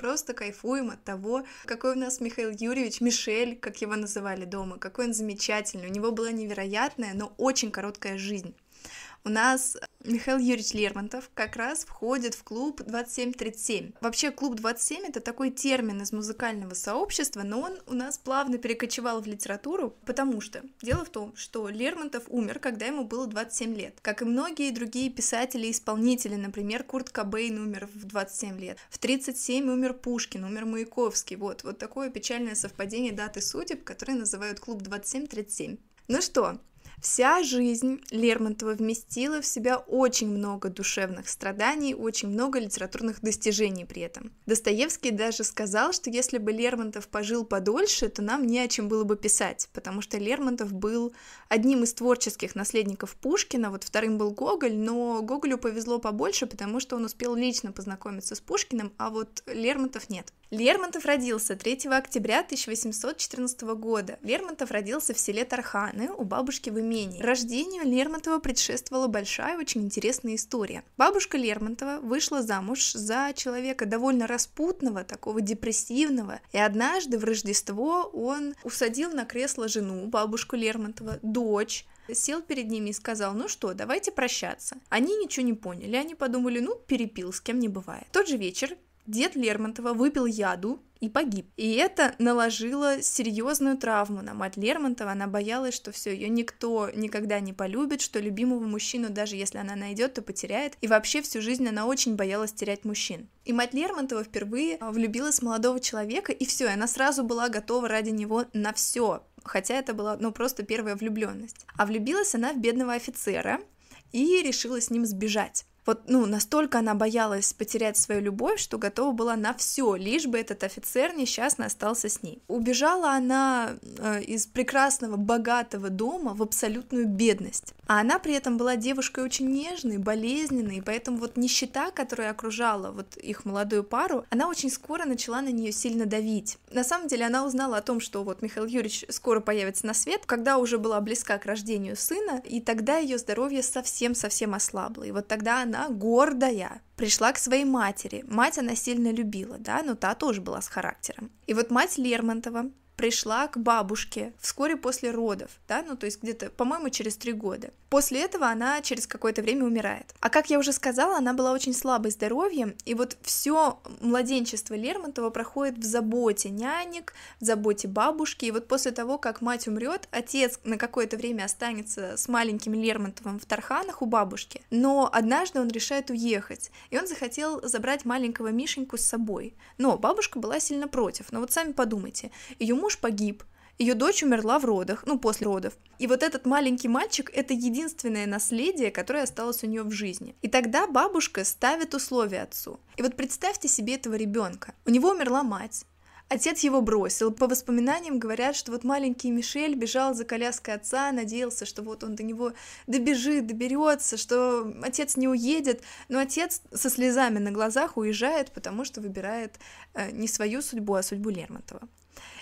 Просто кайфуем от того, какой у нас Михаил Юрьевич, Мишель, как его называли дома, какой он замечательный. У него была невероятная, но очень короткая жизнь. У нас Михаил Юрьевич Лермонтов как раз входит в клуб 2737. Вообще клуб 27 это такой термин из музыкального сообщества, но он у нас плавно перекочевал в литературу, потому что дело в том, что Лермонтов умер, когда ему было 27 лет. Как и многие другие писатели и исполнители, например, Курт Кобейн умер в 27 лет, в 37 умер Пушкин, умер Маяковский. Вот, вот такое печальное совпадение даты судеб, которые называют клуб 2737. Ну что, Вся жизнь Лермонтова вместила в себя очень много душевных страданий, очень много литературных достижений при этом. Достоевский даже сказал, что если бы Лермонтов пожил подольше, то нам не о чем было бы писать, потому что Лермонтов был одним из творческих наследников Пушкина, вот вторым был Гоголь, но Гоголю повезло побольше, потому что он успел лично познакомиться с Пушкиным, а вот Лермонтов нет. Лермонтов родился 3 октября 1814 года. Лермонтов родился в селе Тарханы у бабушки в имении. Рождению Лермонтова предшествовала большая, очень интересная история. Бабушка Лермонтова вышла замуж за человека довольно распутного, такого депрессивного, и однажды в Рождество он усадил на кресло жену, бабушку Лермонтова, дочь, сел перед ними и сказал, ну что, давайте прощаться. Они ничего не поняли, они подумали, ну, перепил, с кем не бывает. В тот же вечер Дед Лермонтова выпил яду и погиб. И это наложило серьезную травму на мать Лермонтова. Она боялась, что все, ее никто никогда не полюбит, что любимого мужчину, даже если она найдет, то потеряет. И вообще всю жизнь она очень боялась терять мужчин. И мать Лермонтова впервые влюбилась в молодого человека, и все, она сразу была готова ради него на все. Хотя это была, ну, просто первая влюбленность. А влюбилась она в бедного офицера и решила с ним сбежать. Вот, ну, настолько она боялась потерять свою любовь, что готова была на все, лишь бы этот офицер несчастно остался с ней. Убежала она э, из прекрасного, богатого дома в абсолютную бедность. А она при этом была девушкой очень нежной, болезненной, и поэтому вот нищета, которая окружала вот их молодую пару, она очень скоро начала на нее сильно давить. На самом деле она узнала о том, что вот Михаил Юрьевич скоро появится на свет, когда уже была близка к рождению сына, и тогда ее здоровье совсем-совсем ослабло. И вот тогда она гордая, пришла к своей матери. Мать она сильно любила, да, но та тоже была с характером. И вот мать Лермонтова пришла к бабушке вскоре после родов, да, ну то есть где-то, по-моему, через три года. После этого она через какое-то время умирает. А как я уже сказала, она была очень слабой здоровьем, и вот все младенчество Лермонтова проходит в заботе нянек, в заботе бабушки, и вот после того, как мать умрет, отец на какое-то время останется с маленьким Лермонтовым в Тарханах у бабушки, но однажды он решает уехать, и он захотел забрать маленького Мишеньку с собой, но бабушка была сильно против, но вот сами подумайте, ее муж муж погиб, ее дочь умерла в родах, ну, после родов. И вот этот маленький мальчик — это единственное наследие, которое осталось у нее в жизни. И тогда бабушка ставит условия отцу. И вот представьте себе этого ребенка. У него умерла мать, Отец его бросил. По воспоминаниям говорят, что вот маленький Мишель бежал за коляской отца, надеялся, что вот он до него добежит, доберется, что отец не уедет. Но отец со слезами на глазах уезжает, потому что выбирает э, не свою судьбу, а судьбу Лермонтова.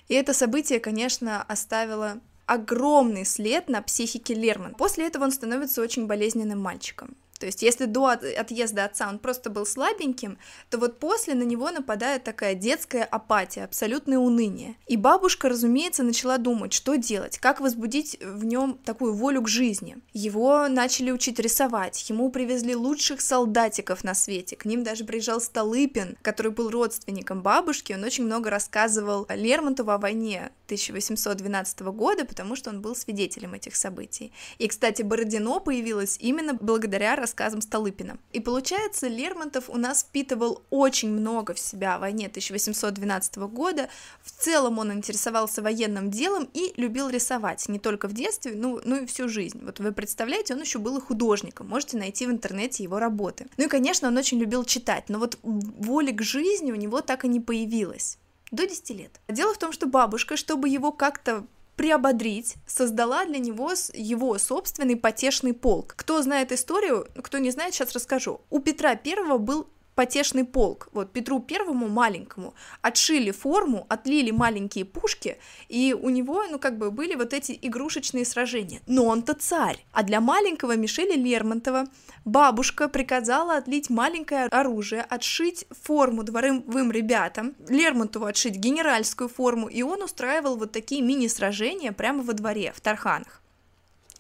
И это событие, конечно, оставило огромный след на психике Лермонтова. После этого он становится очень болезненным мальчиком. То есть, если до отъезда отца он просто был слабеньким, то вот после на него нападает такая детская апатия, абсолютное уныние. И бабушка, разумеется, начала думать, что делать, как возбудить в нем такую волю к жизни. Его начали учить рисовать, ему привезли лучших солдатиков на свете, к ним даже приезжал Столыпин, который был родственником бабушки, он очень много рассказывал Лермонтову о войне 1812 года, потому что он был свидетелем этих событий. И, кстати, Бородино появилось именно благодаря рассказам Столыпина. И получается, Лермонтов у нас впитывал очень много в себя о войне 1812 года. В целом он интересовался военным делом и любил рисовать, не только в детстве, ну, ну и всю жизнь. Вот вы представляете, он еще был и художником, можете найти в интернете его работы. Ну и, конечно, он очень любил читать, но вот воли к жизни у него так и не появилось. До 10 лет. Дело в том, что бабушка, чтобы его как-то приободрить, создала для него его собственный потешный полк. Кто знает историю, кто не знает, сейчас расскажу. У Петра Первого был потешный полк. Вот Петру Первому маленькому отшили форму, отлили маленькие пушки, и у него, ну, как бы были вот эти игрушечные сражения. Но он-то царь. А для маленького Мишеля Лермонтова бабушка приказала отлить маленькое оружие, отшить форму дворовым ребятам, Лермонтову отшить генеральскую форму, и он устраивал вот такие мини-сражения прямо во дворе, в Тарханах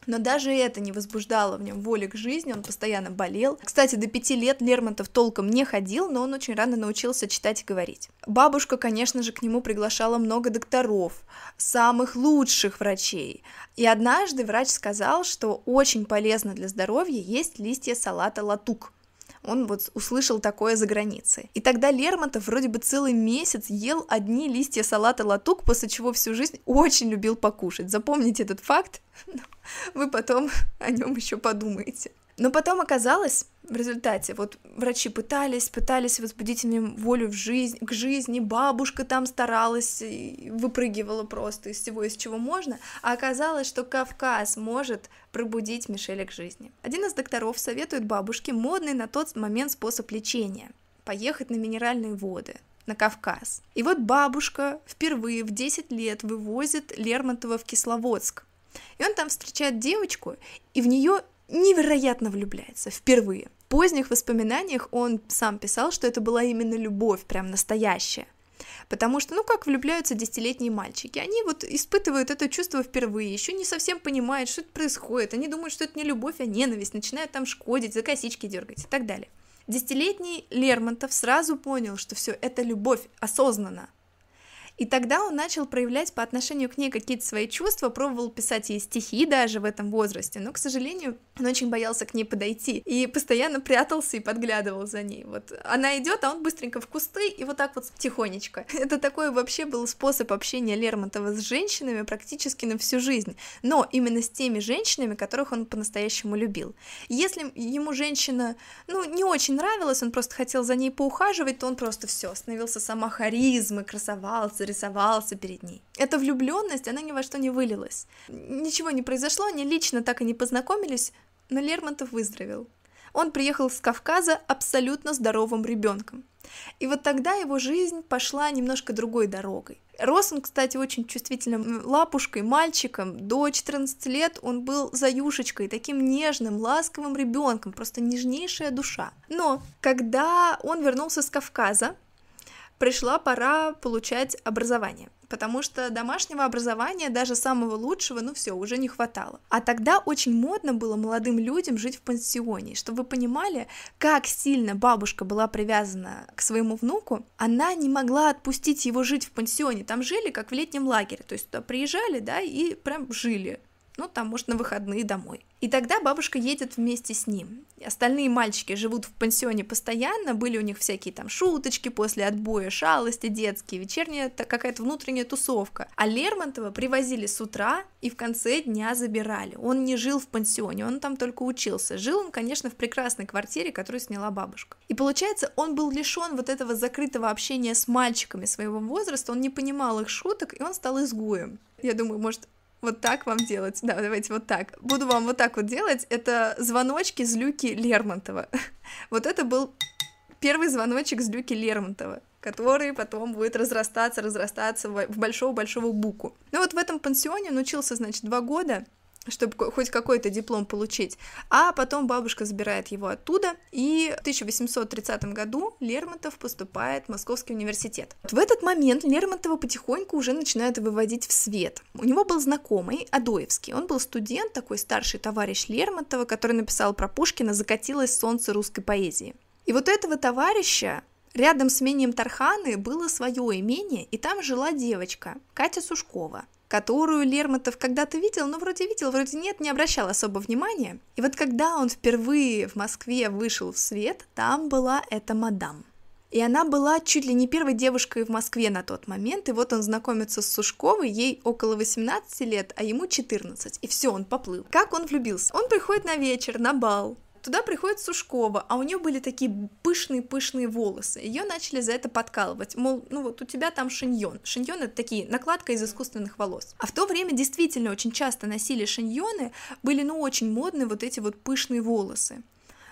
но даже это не возбуждало в нем воли к жизни, он постоянно болел. Кстати, до пяти лет Лермонтов толком не ходил, но он очень рано научился читать и говорить. Бабушка, конечно же, к нему приглашала много докторов, самых лучших врачей. И однажды врач сказал, что очень полезно для здоровья есть листья салата латук он вот услышал такое за границей. И тогда Лермонтов вроде бы целый месяц ел одни листья салата латук, после чего всю жизнь очень любил покушать. Запомните этот факт, вы потом о нем еще подумаете. Но потом оказалось, в результате, вот врачи пытались, пытались возбудить в нем волю в жизнь, к жизни, бабушка там старалась, выпрыгивала просто из всего, из чего можно, а оказалось, что Кавказ может пробудить Мишеля к жизни. Один из докторов советует бабушке модный на тот момент способ лечения – поехать на минеральные воды, на Кавказ. И вот бабушка впервые в 10 лет вывозит Лермонтова в Кисловодск. И он там встречает девочку, и в нее невероятно влюбляется впервые. В поздних воспоминаниях он сам писал, что это была именно любовь, прям настоящая. Потому что, ну, как влюбляются десятилетние мальчики, они вот испытывают это чувство впервые, еще не совсем понимают, что это происходит, они думают, что это не любовь, а ненависть, начинают там шкодить, за косички дергать и так далее. Десятилетний Лермонтов сразу понял, что все это любовь осознанно, и тогда он начал проявлять по отношению к ней какие-то свои чувства, пробовал писать ей стихи даже в этом возрасте, но, к сожалению, он очень боялся к ней подойти и постоянно прятался и подглядывал за ней. Вот она идет, а он быстренько в кусты и вот так вот тихонечко. Это такой вообще был способ общения Лермонтова с женщинами практически на всю жизнь, но именно с теми женщинами, которых он по-настоящему любил. Если ему женщина, ну, не очень нравилась, он просто хотел за ней поухаживать, то он просто все, становился сама харизмой, красовался, рисовался перед ней. Эта влюбленность, она ни во что не вылилась. Ничего не произошло, они лично так и не познакомились, но Лермонтов выздоровел. Он приехал с Кавказа абсолютно здоровым ребенком. И вот тогда его жизнь пошла немножко другой дорогой. Рос он, кстати, очень чувствительным лапушкой, мальчиком. До 14 лет он был заюшечкой, таким нежным, ласковым ребенком, просто нежнейшая душа. Но когда он вернулся с Кавказа, пришла пора получать образование потому что домашнего образования, даже самого лучшего, ну все, уже не хватало. А тогда очень модно было молодым людям жить в пансионе. Чтобы вы понимали, как сильно бабушка была привязана к своему внуку, она не могла отпустить его жить в пансионе. Там жили как в летнем лагере, то есть туда приезжали, да, и прям жили ну, там, может, на выходные домой. И тогда бабушка едет вместе с ним. Остальные мальчики живут в пансионе постоянно, были у них всякие там шуточки после отбоя, шалости детские, вечерняя какая-то внутренняя тусовка. А Лермонтова привозили с утра и в конце дня забирали. Он не жил в пансионе, он там только учился. Жил он, конечно, в прекрасной квартире, которую сняла бабушка. И получается, он был лишен вот этого закрытого общения с мальчиками своего возраста, он не понимал их шуток, и он стал изгоем. Я думаю, может, вот так вам делать. Да, давайте вот так. Буду вам вот так вот делать. Это звоночки с Люки Лермонтова. Вот это был первый звоночек с Люки Лермонтова, который потом будет разрастаться, разрастаться в большого-большого буку. Ну вот в этом пансионе он учился, значит, два года, чтобы хоть какой-то диплом получить. А потом бабушка забирает его оттуда, и в 1830 году Лермонтов поступает в Московский университет. В этот момент Лермонтова потихоньку уже начинают выводить в свет. У него был знакомый, Адоевский, он был студент, такой старший товарищ Лермонтова, который написал про Пушкина «Закатилось солнце русской поэзии». И вот этого товарища Рядом с имением Тарханы было свое имение, и там жила девочка, Катя Сушкова которую Лермонтов когда-то видел, но вроде видел, вроде нет, не обращал особо внимания. И вот когда он впервые в Москве вышел в свет, там была эта мадам. И она была чуть ли не первой девушкой в Москве на тот момент, и вот он знакомится с Сушковой, ей около 18 лет, а ему 14, и все, он поплыл. Как он влюбился? Он приходит на вечер, на бал, Туда приходит Сушкова, а у нее были такие пышные-пышные волосы. Ее начали за это подкалывать, мол, ну вот у тебя там шиньон. Шиньон это такие накладка из искусственных волос. А в то время действительно очень часто носили шиньоны, были ну очень модные вот эти вот пышные волосы.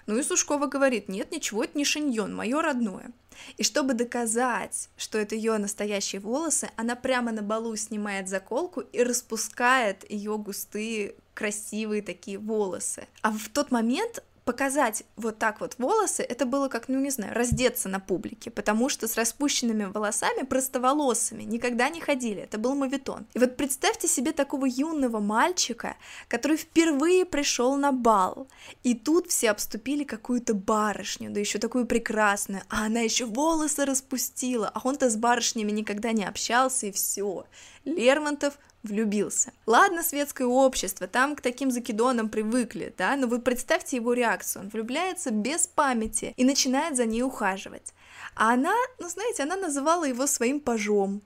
Ну и Сушкова говорит, нет, ничего, это не шиньон, мое родное. И чтобы доказать, что это ее настоящие волосы, она прямо на балу снимает заколку и распускает ее густые красивые такие волосы. А в тот момент показать вот так вот волосы, это было как, ну не знаю, раздеться на публике, потому что с распущенными волосами, простоволосыми, никогда не ходили, это был мавитон. И вот представьте себе такого юного мальчика, который впервые пришел на бал, и тут все обступили какую-то барышню, да еще такую прекрасную, а она еще волосы распустила, а он-то с барышнями никогда не общался, и все. Лермонтов влюбился. Ладно, светское общество, там к таким закидонам привыкли, да, но вы представьте его реакцию. Он влюбляется без памяти и начинает за ней ухаживать. А она, ну знаете, она называла его своим пажом.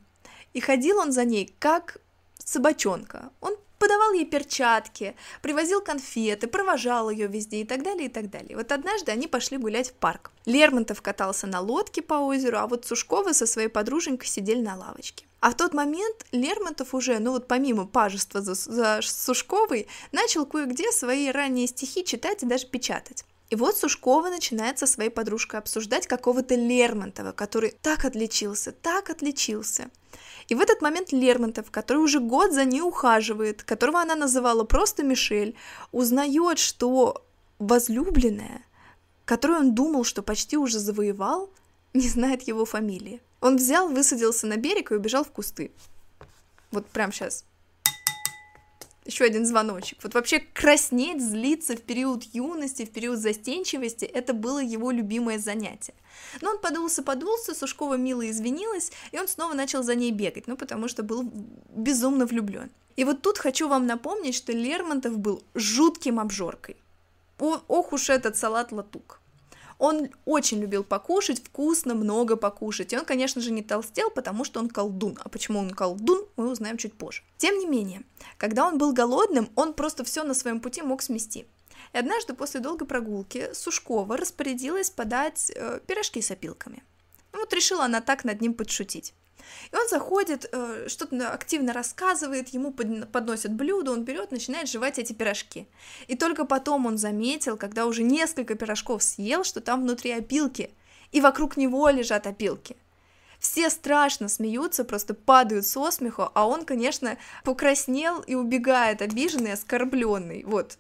И ходил он за ней как собачонка. Он подавал ей перчатки, привозил конфеты, провожал ее везде и так далее, и так далее. Вот однажды они пошли гулять в парк. Лермонтов катался на лодке по озеру, а вот Сушкова со своей подруженькой сидели на лавочке. А в тот момент Лермонтов уже, ну вот помимо пажества за, за Сушковой, начал кое-где свои ранние стихи читать и даже печатать. И вот Сушкова начинает со своей подружкой обсуждать какого-то Лермонтова, который так отличился, так отличился. И в этот момент Лермонтов, который уже год за ней ухаживает, которого она называла просто Мишель, узнает, что возлюбленная, которую он думал, что почти уже завоевал, не знает его фамилии. Он взял, высадился на берег и убежал в кусты. Вот прям сейчас. Еще один звоночек. Вот вообще краснеть, злиться в период юности, в период застенчивости, это было его любимое занятие. Но он подулся, подулся, Сушкова мило извинилась, и он снова начал за ней бегать, ну потому что был безумно влюблен. И вот тут хочу вам напомнить, что Лермонтов был жутким обжоркой. О, ох уж этот салат латук. Он очень любил покушать, вкусно, много покушать. И он, конечно же, не толстел, потому что он колдун. А почему он колдун, мы узнаем чуть позже. Тем не менее, когда он был голодным, он просто все на своем пути мог смести. И однажды после долгой прогулки Сушкова распорядилась подать э, пирожки с опилками. Ну, вот решила она так над ним подшутить. И он заходит, э, что-то активно рассказывает, ему подносят блюдо, он берет, начинает жевать эти пирожки. И только потом он заметил, когда уже несколько пирожков съел, что там внутри опилки, и вокруг него лежат опилки. Все страшно смеются, просто падают со смеху, а он, конечно, покраснел и убегает, обиженный, оскорбленный. Вот,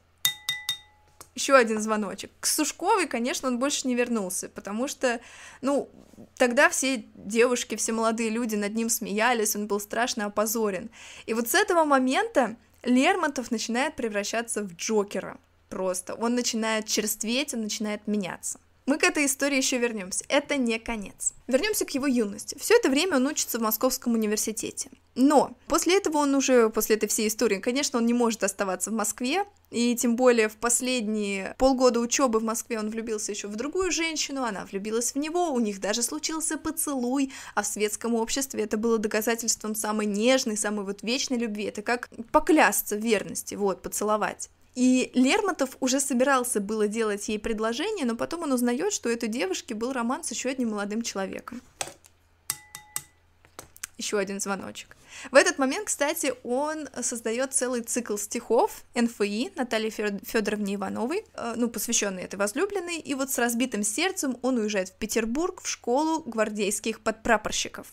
еще один звоночек. К Сушковой, конечно, он больше не вернулся, потому что, ну, тогда все девушки, все молодые люди над ним смеялись, он был страшно опозорен. И вот с этого момента Лермонтов начинает превращаться в Джокера просто. Он начинает черстветь, он начинает меняться. Мы к этой истории еще вернемся. Это не конец. Вернемся к его юности. Все это время он учится в Московском университете. Но после этого он уже, после этой всей истории, конечно, он не может оставаться в Москве, и тем более в последние полгода учебы в Москве он влюбился еще в другую женщину, она влюбилась в него, у них даже случился поцелуй, а в светском обществе это было доказательством самой нежной, самой вот вечной любви. Это как поклясться в верности, вот, поцеловать. И Лермонтов уже собирался было делать ей предложение, но потом он узнает, что у этой девушки был роман с еще одним молодым человеком. Еще один звоночек. В этот момент, кстати, он создает целый цикл стихов НФИ Натальи Федоровне Ивановой, э, ну, посвященный этой возлюбленной, и вот с разбитым сердцем он уезжает в Петербург в школу гвардейских подпрапорщиков.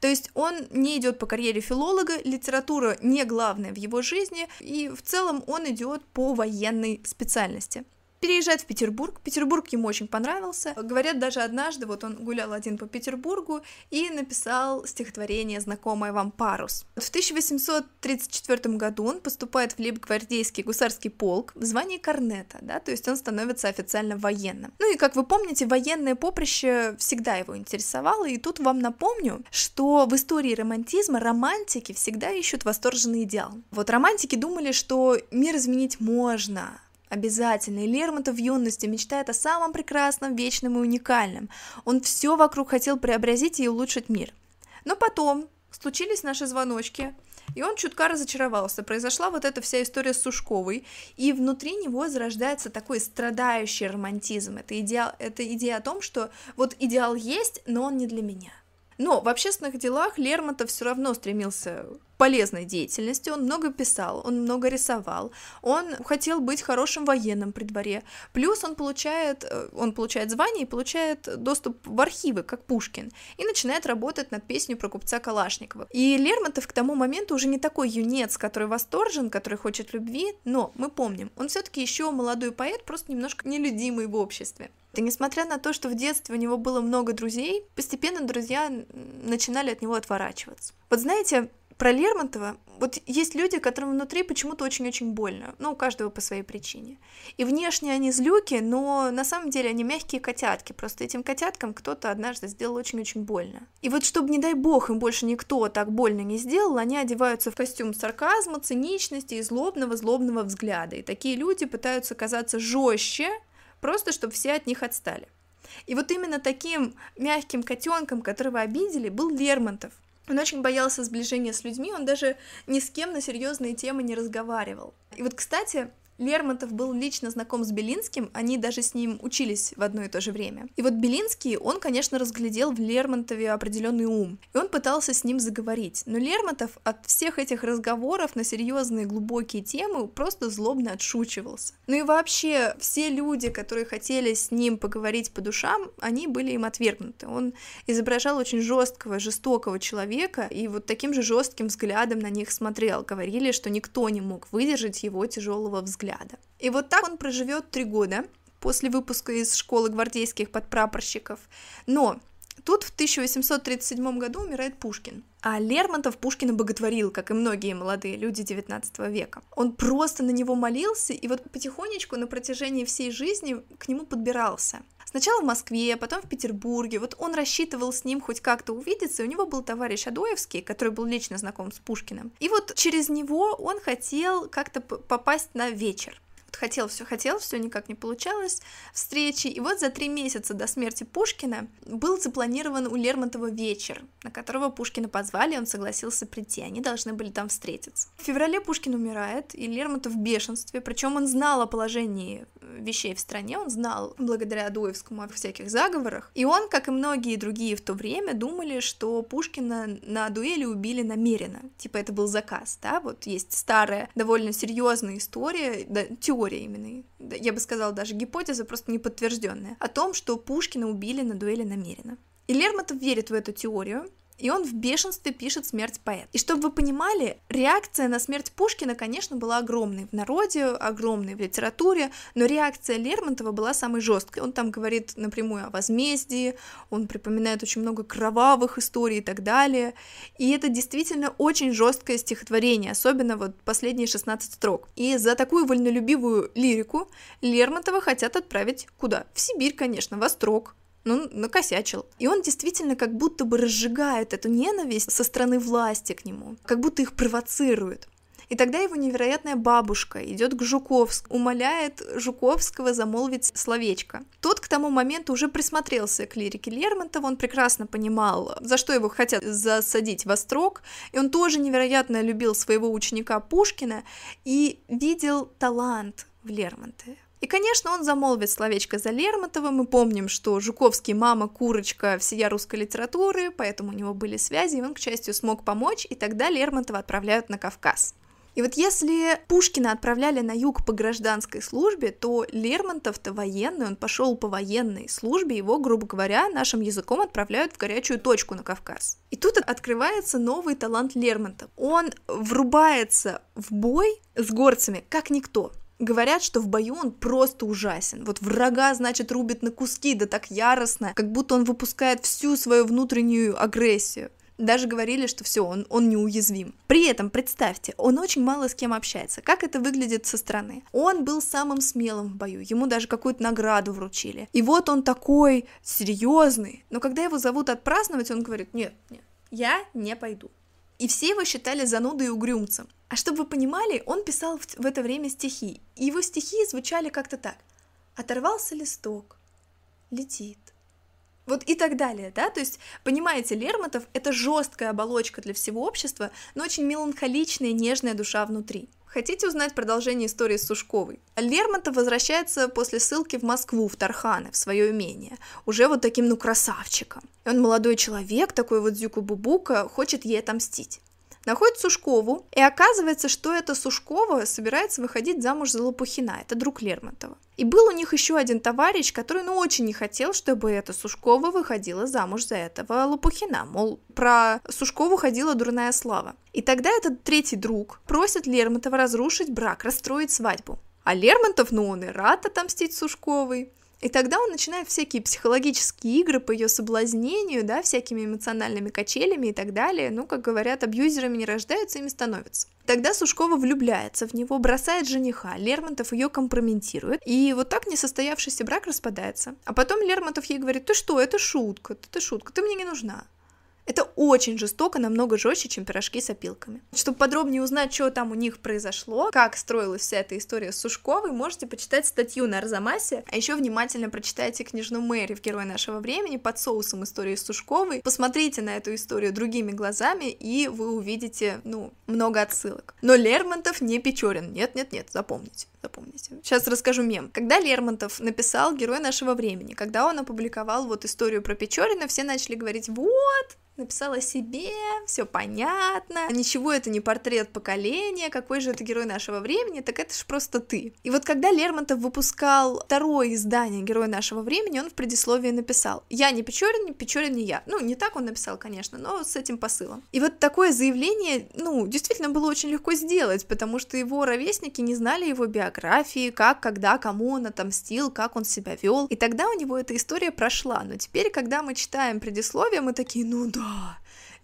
То есть он не идет по карьере филолога, литература не главная в его жизни, и в целом он идет по военной специальности переезжает в Петербург. Петербург ему очень понравился. Говорят, даже однажды вот он гулял один по Петербургу и написал стихотворение «Знакомое вам парус». В 1834 году он поступает в Лейб-гвардейский гусарский полк в звании корнета, да, то есть он становится официально военным. Ну и, как вы помните, военное поприще всегда его интересовало, и тут вам напомню, что в истории романтизма романтики всегда ищут восторженный идеал. Вот романтики думали, что мир изменить можно, Обязательно. И Лермонтов в юности мечтает о самом прекрасном, вечном и уникальном. Он все вокруг хотел преобразить и улучшить мир. Но потом, случились наши звоночки, и он чутка разочаровался. Произошла вот эта вся история с Сушковой, и внутри него зарождается такой страдающий романтизм. Это, идеал, это идея о том, что вот идеал есть, но он не для меня. Но в общественных делах Лермонтов все равно стремился полезной деятельности, он много писал, он много рисовал, он хотел быть хорошим военным при дворе, плюс он получает, э, он получает звание и получает доступ в архивы, как Пушкин, и начинает работать над песней про купца Калашникова. И Лермонтов к тому моменту уже не такой юнец, который восторжен, который хочет любви, но мы помним, он все-таки еще молодой поэт, просто немножко нелюдимый в обществе. И несмотря на то, что в детстве у него было много друзей, постепенно друзья начинали от него отворачиваться. Вот знаете, про Лермонтова, вот есть люди, которым внутри почему-то очень-очень больно, ну, у каждого по своей причине. И внешне они злюки, но на самом деле они мягкие котятки, просто этим котяткам кто-то однажды сделал очень-очень больно. И вот чтобы, не дай бог, им больше никто так больно не сделал, они одеваются в костюм сарказма, циничности и злобного-злобного взгляда. И такие люди пытаются казаться жестче, просто чтобы все от них отстали. И вот именно таким мягким котенком, которого обидели, был Лермонтов. Он очень боялся сближения с людьми, он даже ни с кем на серьезные темы не разговаривал. И вот, кстати, Лермонтов был лично знаком с Белинским, они даже с ним учились в одно и то же время. И вот Белинский, он, конечно, разглядел в Лермонтове определенный ум, и он пытался с ним заговорить. Но Лермонтов от всех этих разговоров на серьезные глубокие темы просто злобно отшучивался. Ну и вообще, все люди, которые хотели с ним поговорить по душам, они были им отвергнуты. Он изображал очень жесткого, жестокого человека, и вот таким же жестким взглядом на них смотрел. Говорили, что никто не мог выдержать его тяжелого взгляда взгляда. И вот так он проживет три года после выпуска из школы гвардейских подпрапорщиков. Но тут в 1837 году умирает Пушкин. А Лермонтов Пушкина боготворил, как и многие молодые люди XIX века. Он просто на него молился, и вот потихонечку на протяжении всей жизни к нему подбирался. Сначала в Москве, потом в Петербурге. Вот он рассчитывал с ним хоть как-то увидеться, и у него был товарищ Адоевский, который был лично знаком с Пушкиным. И вот через него он хотел как-то попасть на вечер хотел, все хотел, все никак не получалось встречи. И вот за три месяца до смерти Пушкина был запланирован у Лермонтова вечер, на которого Пушкина позвали, он согласился прийти, они должны были там встретиться. В феврале Пушкин умирает, и Лермонтов в бешенстве, причем он знал о положении вещей в стране, он знал благодаря Адуевскому о всяких заговорах, и он, как и многие другие в то время, думали, что Пушкина на дуэли убили намеренно, типа это был заказ, да, вот есть старая, довольно серьезная история, да, теория теория именно, я бы сказала даже гипотеза, просто неподтвержденная, о том, что Пушкина убили на дуэли намеренно. И Лермонтов верит в эту теорию, и он в бешенстве пишет «Смерть поэт». И чтобы вы понимали, реакция на смерть Пушкина, конечно, была огромной в народе, огромной в литературе, но реакция Лермонтова была самой жесткой. Он там говорит напрямую о возмездии, он припоминает очень много кровавых историй и так далее. И это действительно очень жесткое стихотворение, особенно вот последние 16 строк. И за такую вольнолюбивую лирику Лермонтова хотят отправить куда? В Сибирь, конечно, в Острог, ну, накосячил. И он действительно как будто бы разжигает эту ненависть со стороны власти к нему, как будто их провоцирует. И тогда его невероятная бабушка идет к Жуковскому, умоляет Жуковского замолвить словечко. Тот к тому моменту уже присмотрелся к лирике Лермонтова, он прекрасно понимал, за что его хотят засадить во строк, и он тоже невероятно любил своего ученика Пушкина и видел талант в Лермонтове. И, конечно, он замолвит словечко за Лермонтова. Мы помним, что Жуковский мама курочка всея русской литературы, поэтому у него были связи, и он, к счастью, смог помочь, и тогда Лермонтова отправляют на Кавказ. И вот если Пушкина отправляли на юг по гражданской службе, то Лермонтов-то военный, он пошел по военной службе, его, грубо говоря, нашим языком отправляют в горячую точку на Кавказ. И тут открывается новый талант Лермонтова. Он врубается в бой с горцами, как никто. Говорят, что в бою он просто ужасен. Вот врага, значит, рубит на куски, да так яростно, как будто он выпускает всю свою внутреннюю агрессию. Даже говорили, что все, он, он неуязвим. При этом, представьте, он очень мало с кем общается. Как это выглядит со стороны? Он был самым смелым в бою, ему даже какую-то награду вручили. И вот он такой серьезный, но когда его зовут отпраздновать, он говорит, нет, нет, я не пойду. И все его считали занудой и угрюмцем. А чтобы вы понимали, он писал в, это время стихи, и его стихи звучали как-то так. Оторвался листок, летит, Вот и так далее, да, то есть, понимаете, Лермонтов — это жесткая оболочка для всего общества, но очень меланхоличная, нежная душа внутри. Хотите узнать продолжение истории с Сушковой? Лермонтов возвращается после ссылки в Москву, в Тарханы, в свое имение, уже вот таким, ну, красавчиком. И он молодой человек, такой вот Зюку-Бубука, хочет ей отомстить находит Сушкову, и оказывается, что эта Сушкова собирается выходить замуж за Лопухина, это друг Лермонтова. И был у них еще один товарищ, который, ну, очень не хотел, чтобы эта Сушкова выходила замуж за этого Лопухина, мол, про Сушкову ходила дурная слава. И тогда этот третий друг просит Лермонтова разрушить брак, расстроить свадьбу. А Лермонтов, ну, он и рад отомстить Сушковой. И тогда он начинает всякие психологические игры по ее соблазнению, да, всякими эмоциональными качелями и так далее. Ну, как говорят, абьюзерами не рождаются, ими становятся. Тогда Сушкова влюбляется в него, бросает жениха, Лермонтов ее компрометирует, и вот так несостоявшийся брак распадается. А потом Лермонтов ей говорит, ты что, это шутка, это шутка, ты мне не нужна. Это очень жестоко, намного жестче, чем пирожки с опилками. Чтобы подробнее узнать, что там у них произошло, как строилась вся эта история с Сушковой, можете почитать статью на Арзамасе, а еще внимательно прочитайте книжну Мэри в «Герой нашего времени» под соусом истории с Сушковой. Посмотрите на эту историю другими глазами, и вы увидите, ну, много отсылок. Но Лермонтов не Печорин. Нет-нет-нет, запомните запомните. Сейчас расскажу мем. Когда Лермонтов написал «Герой нашего времени», когда он опубликовал вот историю про Печорина, все начали говорить «Вот, написала себе, все понятно, ничего это не портрет поколения, какой же это герой нашего времени, так это же просто ты. И вот когда Лермонтов выпускал второе издание Герой нашего времени, он в предисловии написал «Я не Печорин, Печорин не я». Ну, не так он написал, конечно, но с этим посылом. И вот такое заявление, ну, действительно было очень легко сделать, потому что его ровесники не знали его биографии, как, когда, кому он отомстил, как он себя вел. И тогда у него эта история прошла. Но теперь, когда мы читаем предисловие, мы такие, ну да,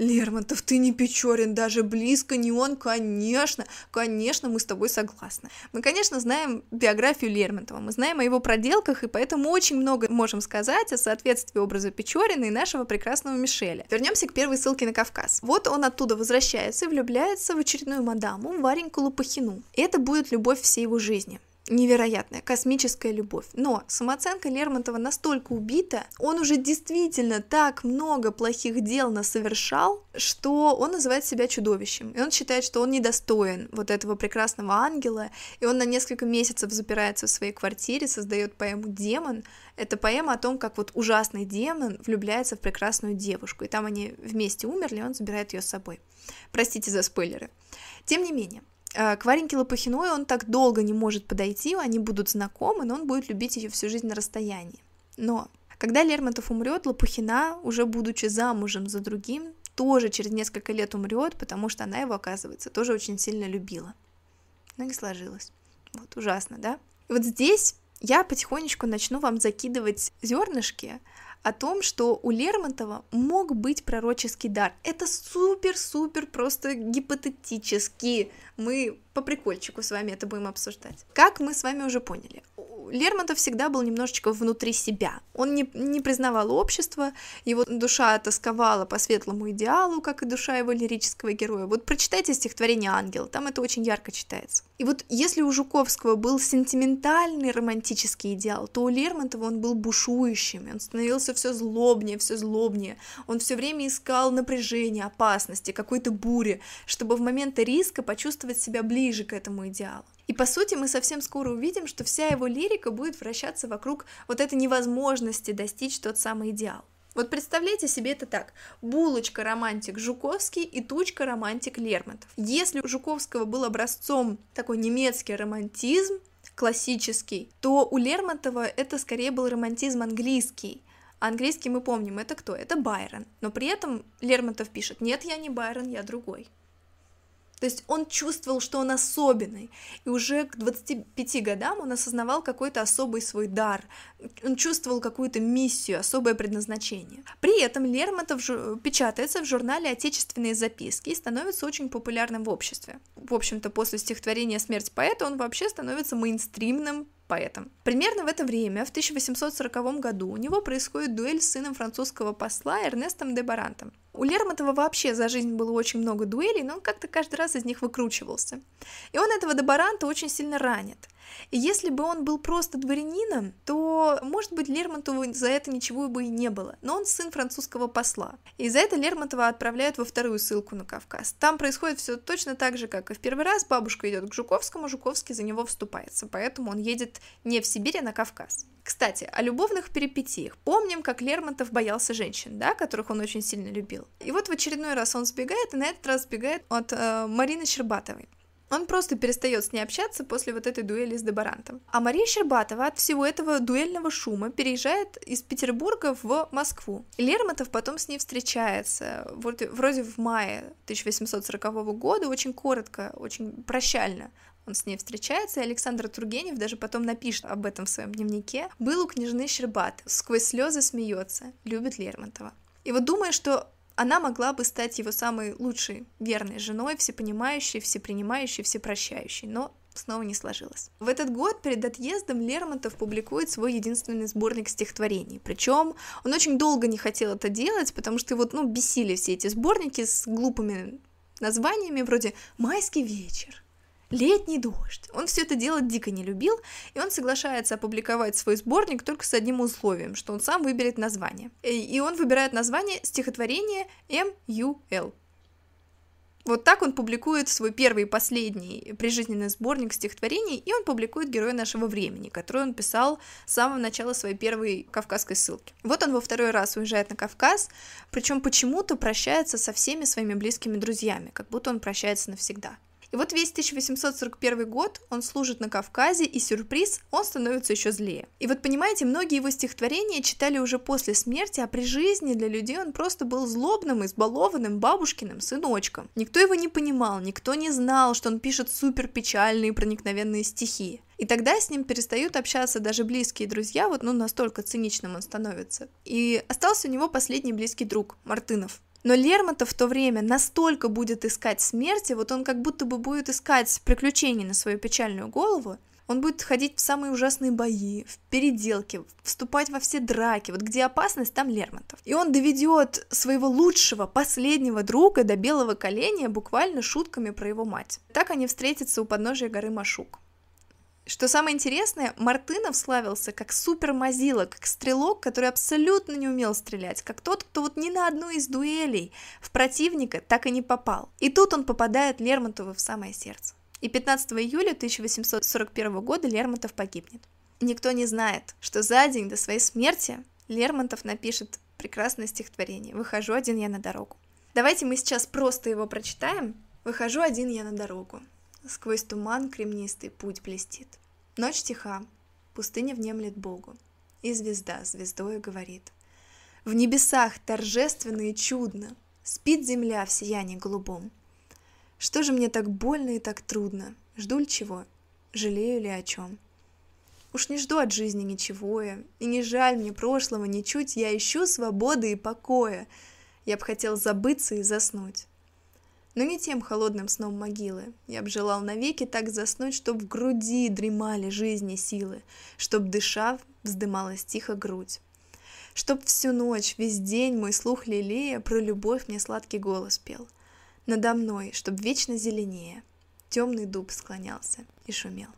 Лермонтов, ты не Печорин, даже близко не он, конечно, конечно, мы с тобой согласны. Мы, конечно, знаем биографию Лермонтова, мы знаем о его проделках, и поэтому очень много можем сказать о соответствии образа Печорина и нашего прекрасного Мишеля. Вернемся к первой ссылке на Кавказ. Вот он оттуда возвращается и влюбляется в очередную мадаму, Вареньку Лопахину. И это будет любовь всей его жизни невероятная, космическая любовь. Но самооценка Лермонтова настолько убита, он уже действительно так много плохих дел насовершал, что он называет себя чудовищем. И он считает, что он недостоин вот этого прекрасного ангела, и он на несколько месяцев запирается в своей квартире, создает поэму «Демон». Это поэма о том, как вот ужасный демон влюбляется в прекрасную девушку, и там они вместе умерли, он забирает ее с собой. Простите за спойлеры. Тем не менее, к Вареньке Лопухиной он так долго не может подойти, они будут знакомы, но он будет любить ее всю жизнь на расстоянии. Но когда Лермонтов умрет, Лопухина, уже будучи замужем за другим, тоже через несколько лет умрет, потому что она его, оказывается, тоже очень сильно любила. Но не сложилось. Вот, ужасно, да? И вот здесь я потихонечку начну вам закидывать зернышки о том, что у Лермонтова мог быть пророческий дар. Это супер-супер просто гипотетически. Мы по прикольчику с вами это будем обсуждать. Как мы с вами уже поняли, Лермонтов всегда был немножечко внутри себя. Он не, не признавал общество, его душа тосковала по светлому идеалу, как и душа его лирического героя. Вот прочитайте стихотворение «Ангел», там это очень ярко читается. И вот если у Жуковского был сентиментальный романтический идеал, то у Лермонтова он был бушующим, он становился все злобнее, все злобнее. Он все время искал напряжение, опасности, какой-то бури, чтобы в моменты риска почувствовать себя ближе к этому идеалу. И по сути мы совсем скоро увидим, что вся его лирика будет вращаться вокруг вот этой невозможности достичь тот самый идеал. Вот представляете себе это так. Булочка романтик Жуковский и тучка романтик Лермонтов. Если у Жуковского был образцом такой немецкий романтизм, классический, то у Лермонтова это скорее был романтизм английский. Английский мы помним, это кто? Это Байрон. Но при этом Лермонтов пишет, нет, я не Байрон, я другой. То есть он чувствовал, что он особенный, и уже к 25 годам он осознавал какой-то особый свой дар, он чувствовал какую-то миссию, особое предназначение. При этом Лермонтов печатается в журнале «Отечественные записки» и становится очень популярным в обществе. В общем-то, после стихотворения «Смерть поэта» он вообще становится мейнстримным поэтом. Примерно в это время, в 1840 году, у него происходит дуэль с сыном французского посла Эрнестом де Барантом. У Лермонтова вообще за жизнь было очень много дуэлей, но он как-то каждый раз из них выкручивался. И он этого де Баранта очень сильно ранит. И если бы он был просто дворянином, то, может быть, Лермонтову за это ничего бы и не было. Но он сын французского посла. И за это Лермонтова отправляют во вторую ссылку на Кавказ. Там происходит все точно так же, как и в первый раз. Бабушка идет к Жуковскому, Жуковский за него вступается. Поэтому он едет не в Сибирь, а на Кавказ. Кстати, о любовных перипетиях. Помним, как Лермонтов боялся женщин, да, которых он очень сильно любил. И вот в очередной раз он сбегает, и на этот раз сбегает от э, Марины Щербатовой. Он просто перестает с ней общаться после вот этой дуэли с Дебарантом. А Мария Щербатова от всего этого дуэльного шума переезжает из Петербурга в Москву. Лермонтов потом с ней встречается, вроде, вроде в мае 1840 года, очень коротко, очень прощально он с ней встречается, и Александр Тургенев даже потом напишет об этом в своем дневнике. Был у княжны Щербат, сквозь слезы смеется, любит Лермонтова. И вот думая, что она могла бы стать его самой лучшей, верной женой, всепонимающей, всепринимающей, всепрощающей, но снова не сложилось. В этот год перед отъездом Лермонтов публикует свой единственный сборник стихотворений. Причем он очень долго не хотел это делать, потому что его ну, бесили все эти сборники с глупыми названиями вроде «Майский вечер», летний дождь. Он все это дело дико не любил, и он соглашается опубликовать свой сборник только с одним условием, что он сам выберет название. И он выбирает название стихотворение М.Ю.Л. Вот так он публикует свой первый и последний прижизненный сборник стихотворений, и он публикует «Героя нашего времени», который он писал с самого начала своей первой кавказской ссылки. Вот он во второй раз уезжает на Кавказ, причем почему-то прощается со всеми своими близкими друзьями, как будто он прощается навсегда. И вот весь 1841 год он служит на Кавказе, и сюрприз, он становится еще злее. И вот понимаете, многие его стихотворения читали уже после смерти, а при жизни для людей он просто был злобным, избалованным бабушкиным сыночком. Никто его не понимал, никто не знал, что он пишет супер печальные проникновенные стихи. И тогда с ним перестают общаться даже близкие друзья, вот ну настолько циничным он становится. И остался у него последний близкий друг, Мартынов. Но Лермонтов в то время настолько будет искать смерти, вот он как будто бы будет искать приключений на свою печальную голову, он будет ходить в самые ужасные бои, в переделки, вступать во все драки, вот где опасность, там Лермонтов. И он доведет своего лучшего, последнего друга до белого коленя буквально шутками про его мать. Так они встретятся у подножия горы Машук. Что самое интересное, Мартынов славился как супермазила, как стрелок, который абсолютно не умел стрелять, как тот, кто вот ни на одну из дуэлей в противника так и не попал. И тут он попадает Лермонтову в самое сердце. И 15 июля 1841 года Лермонтов погибнет. Никто не знает, что за день до своей смерти Лермонтов напишет прекрасное стихотворение «Выхожу один я на дорогу». Давайте мы сейчас просто его прочитаем. «Выхожу один я на дорогу, сквозь туман кремнистый путь блестит. Ночь тиха, пустыня внемлет Богу, и звезда звездою говорит. В небесах торжественно и чудно спит земля в сиянии голубом. Что же мне так больно и так трудно? Жду ли чего? Жалею ли о чем? Уж не жду от жизни ничего я, и не жаль мне прошлого ничуть, я ищу свободы и покоя. Я б хотел забыться и заснуть но не тем холодным сном могилы. Я б желал навеки так заснуть, чтоб в груди дремали жизни силы, чтоб, дыша, вздымалась тихо грудь. Чтоб всю ночь, весь день мой слух лелея про любовь мне сладкий голос пел. Надо мной, чтоб вечно зеленее, темный дуб склонялся и шумел.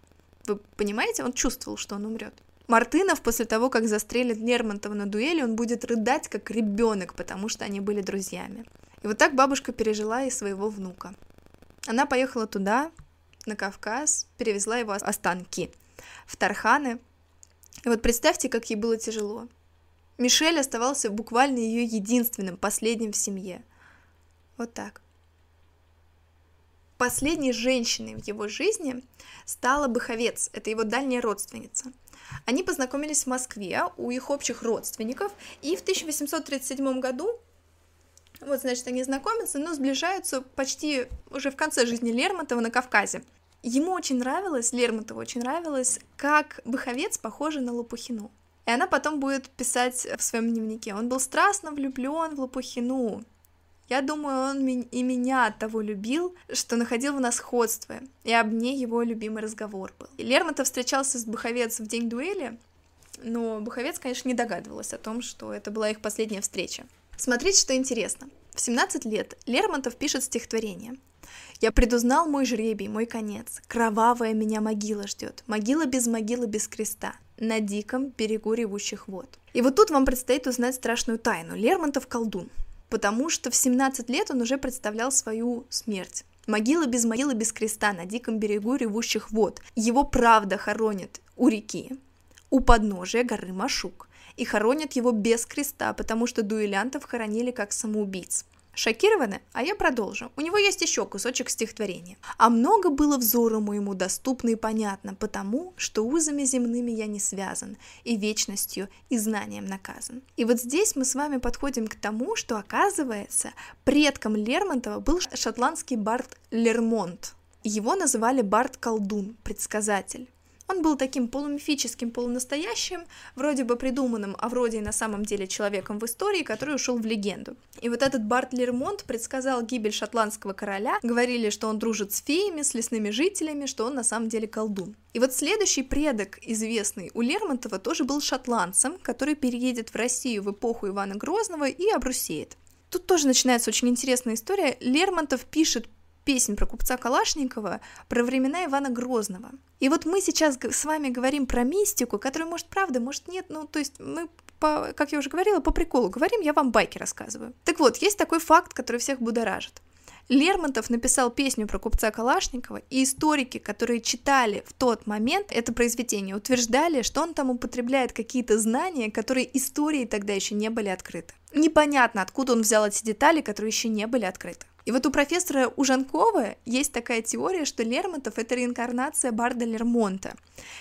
Вы понимаете, он чувствовал, что он умрет. Мартынов после того, как застрелит Лермонтова на дуэли, он будет рыдать как ребенок, потому что они были друзьями. И вот так бабушка пережила и своего внука. Она поехала туда, на Кавказ, перевезла его останки в Тарханы. И вот представьте, как ей было тяжело. Мишель оставался буквально ее единственным, последним в семье. Вот так. Последней женщиной в его жизни стала Быховец, это его дальняя родственница. Они познакомились в Москве у их общих родственников, и в 1837 году вот, значит, они знакомятся, но сближаются почти уже в конце жизни Лермонтова на Кавказе. Ему очень нравилось, Лермонтову очень нравилось, как Быховец похожа на Лопухину. И она потом будет писать в своем дневнике. Он был страстно влюблен в Лопухину. Я думаю, он и меня от того любил, что находил в нас сходство, и об ней его любимый разговор был. И Лермонтов встречался с Буховец в день дуэли, но Буховец, конечно, не догадывалась о том, что это была их последняя встреча. Смотрите, что интересно. В 17 лет Лермонтов пишет стихотворение. Я предузнал мой жребий, мой конец. Кровавая меня могила ждет. Могила без могилы, без креста. На диком берегу ревущих вод. И вот тут вам предстоит узнать страшную тайну. Лермонтов колдун. Потому что в 17 лет он уже представлял свою смерть. Могила без могилы, без креста на диком берегу ревущих вод. Его правда хоронит у реки, у подножия горы Машук. И хоронят его без креста, потому что дуэлянтов хоронили как самоубийц. Шокированы? А я продолжу. У него есть еще кусочек стихотворения. А много было взору моему доступно и понятно, потому что узами земными я не связан, и вечностью, и знанием наказан. И вот здесь мы с вами подходим к тому, что оказывается, предком Лермонтова был шотландский бард Лермонт. Его называли бард-колдун, предсказатель. Он был таким полумифическим, полунастоящим, вроде бы придуманным, а вроде и на самом деле человеком в истории, который ушел в легенду. И вот этот Барт Лермонт предсказал гибель шотландского короля, говорили, что он дружит с феями, с лесными жителями, что он на самом деле колдун. И вот следующий предок, известный у Лермонтова, тоже был шотландцем, который переедет в Россию в эпоху Ивана Грозного и обрусеет. Тут тоже начинается очень интересная история. Лермонтов пишет песнь про купца Калашникова, про времена Ивана Грозного. И вот мы сейчас с вами говорим про мистику, которая может правда, может нет, ну, то есть мы по, как я уже говорила, по приколу говорим, я вам байки рассказываю. Так вот, есть такой факт, который всех будоражит. Лермонтов написал песню про купца Калашникова, и историки, которые читали в тот момент это произведение, утверждали, что он там употребляет какие-то знания, которые истории тогда еще не были открыты. Непонятно, откуда он взял эти детали, которые еще не были открыты. И вот у профессора Ужанкова есть такая теория, что Лермонтов — это реинкарнация Барда Лермонта,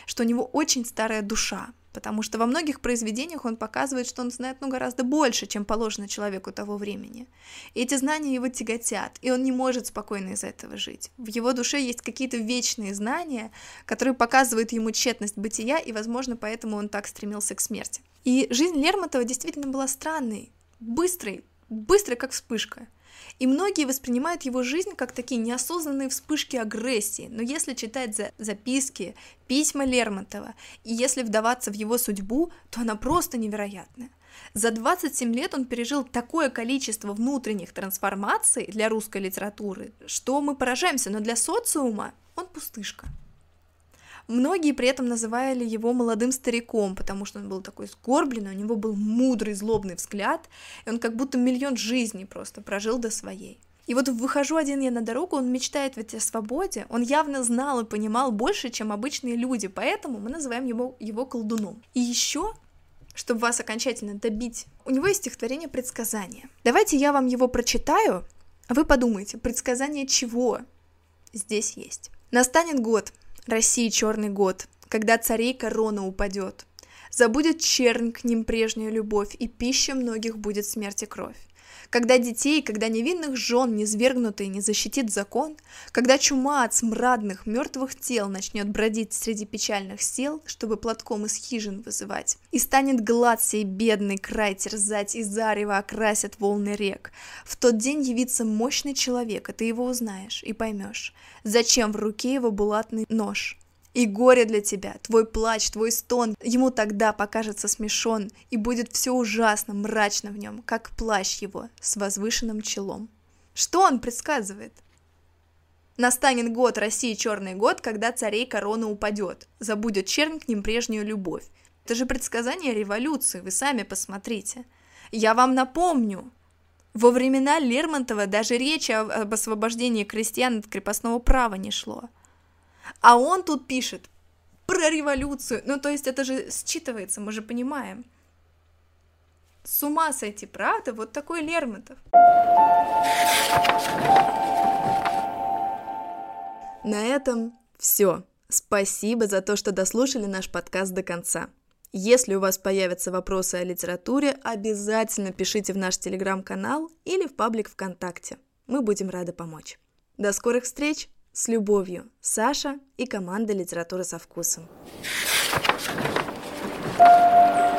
что у него очень старая душа, потому что во многих произведениях он показывает, что он знает ну, гораздо больше, чем положено человеку того времени. И эти знания его тяготят, и он не может спокойно из этого жить. В его душе есть какие-то вечные знания, которые показывают ему тщетность бытия, и, возможно, поэтому он так стремился к смерти. И жизнь Лермонтова действительно была странной, быстрой, быстрой, как вспышка — и многие воспринимают его жизнь как такие неосознанные вспышки агрессии. Но если читать за записки, письма Лермонтова, и если вдаваться в его судьбу, то она просто невероятная. За 27 лет он пережил такое количество внутренних трансформаций для русской литературы, что мы поражаемся, но для социума он пустышка. Многие при этом называли его молодым стариком, потому что он был такой скорбленный, у него был мудрый, злобный взгляд, и он как будто миллион жизней просто прожил до своей. И вот выхожу один я на дорогу, он мечтает ведь о свободе, он явно знал и понимал больше, чем обычные люди, поэтому мы называем его, его колдуном. И еще чтобы вас окончательно добить, у него есть стихотворение «Предсказание». Давайте я вам его прочитаю, а вы подумайте, предсказание чего здесь есть. Настанет год, России черный год, когда царей корона упадет. Забудет чернь к ним прежнюю любовь, и пища многих будет смерти кровь. Когда детей, когда невинных жен низвергнутый не защитит закон, когда чума от смрадных мертвых тел начнет бродить среди печальных сел, чтобы платком из хижин вызывать, и станет глад сей бедный край терзать, и зарево окрасят волны рек, в тот день явится мощный человек, и ты его узнаешь и поймешь, зачем в руке его булатный нож, и горе для тебя, твой плач, твой стон, ему тогда покажется смешон, и будет все ужасно, мрачно в нем, как плащ его с возвышенным челом. Что он предсказывает? Настанет год России черный год, когда царей корона упадет, забудет чернь к ним прежнюю любовь. Это же предсказание революции, вы сами посмотрите. Я вам напомню, во времена Лермонтова даже речи об освобождении крестьян от крепостного права не шло – а он тут пишет про революцию. Ну, то есть это же считывается, мы же понимаем. С ума сойти, правда? Вот такой Лермонтов. На этом все. Спасибо за то, что дослушали наш подкаст до конца. Если у вас появятся вопросы о литературе, обязательно пишите в наш телеграм-канал или в паблик ВКонтакте. Мы будем рады помочь. До скорых встреч! С любовью, Саша и команда «Литература со вкусом». thank you